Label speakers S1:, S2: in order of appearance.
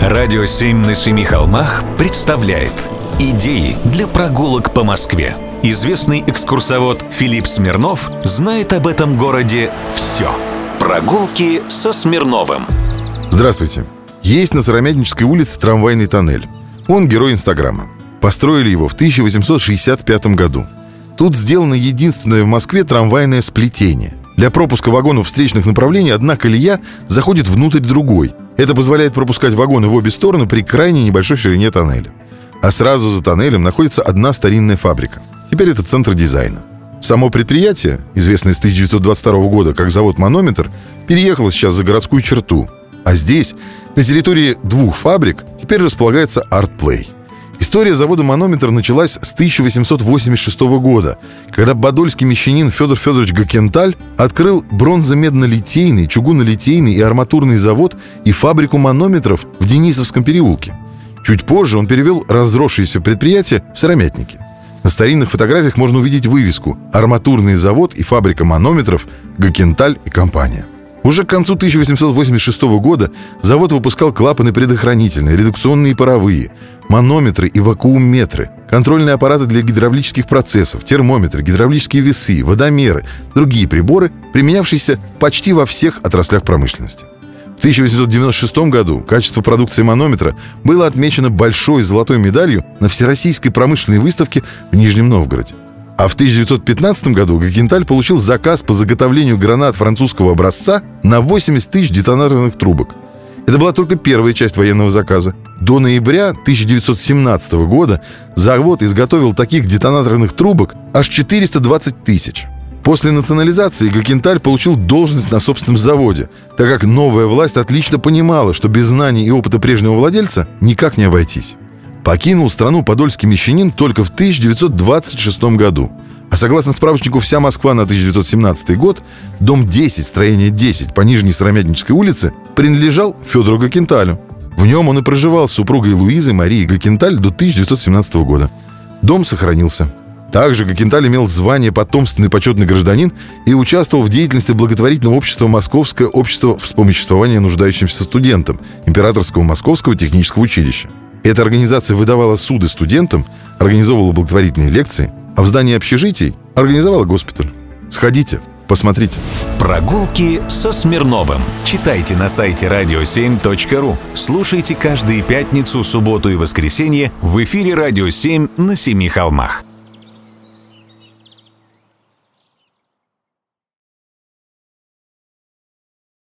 S1: Радио «Семь на семи холмах» представляет Идеи для прогулок по Москве. Известный экскурсовод Филипп Смирнов знает об этом городе все. Прогулки со Смирновым.
S2: Здравствуйте. Есть на Сыромятнической улице трамвайный тоннель. Он герой Инстаграма. Построили его в 1865 году. Тут сделано единственное в Москве трамвайное сплетение. Для пропуска вагонов встречных направлений одна колея заходит внутрь другой. Это позволяет пропускать вагоны в обе стороны при крайне небольшой ширине тоннеля. А сразу за тоннелем находится одна старинная фабрика. Теперь это центр дизайна. Само предприятие, известное с 1922 года как завод «Манометр», переехало сейчас за городскую черту. А здесь, на территории двух фабрик, теперь располагается «Артплей». История завода «Манометр» началась с 1886 года, когда подольский мещанин Федор Федорович Гакенталь открыл бронзо-медно-литейный, чугунно-литейный и арматурный завод и фабрику манометров в Денисовском переулке. Чуть позже он перевел разросшееся предприятие в сыромятники. На старинных фотографиях можно увидеть вывеску «Арматурный завод и фабрика манометров Гакенталь и компания». Уже к концу 1886 года завод выпускал клапаны предохранительные, редукционные паровые, манометры и вакуумметры, контрольные аппараты для гидравлических процессов, термометры, гидравлические весы, водомеры, другие приборы, применявшиеся почти во всех отраслях промышленности. В 1896 году качество продукции манометра было отмечено большой золотой медалью на Всероссийской промышленной выставке в Нижнем Новгороде. А в 1915 году Гакенталь получил заказ по заготовлению гранат французского образца на 80 тысяч детонаторных трубок. Это была только первая часть военного заказа. До ноября 1917 года завод изготовил таких детонаторных трубок аж 420 тысяч. После национализации Гакенталь получил должность на собственном заводе, так как новая власть отлично понимала, что без знаний и опыта прежнего владельца никак не обойтись. Покинул страну подольский мещанин только в 1926 году. А согласно справочнику «Вся Москва» на 1917 год, дом 10, строение 10 по Нижней Сыромятнической улице принадлежал Федору Гакенталю. В нем он и проживал с супругой Луизой Марией Гакенталь до 1917 года. Дом сохранился. Также Гакенталь имел звание потомственный почетный гражданин и участвовал в деятельности благотворительного общества Московское общество вспомоществования нуждающимся студентам Императорского Московского технического училища. Эта организация выдавала суды студентам, организовывала благотворительные лекции, а в здании общежитий организовала госпиталь. Сходите, посмотрите.
S1: Прогулки со Смирновым. Читайте на сайте radio7.ru. Слушайте каждые пятницу, субботу и воскресенье в эфире «Радио 7» на Семи холмах.